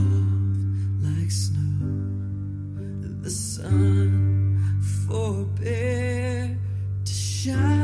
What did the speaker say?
Soft like snow. The sun forbear to shine.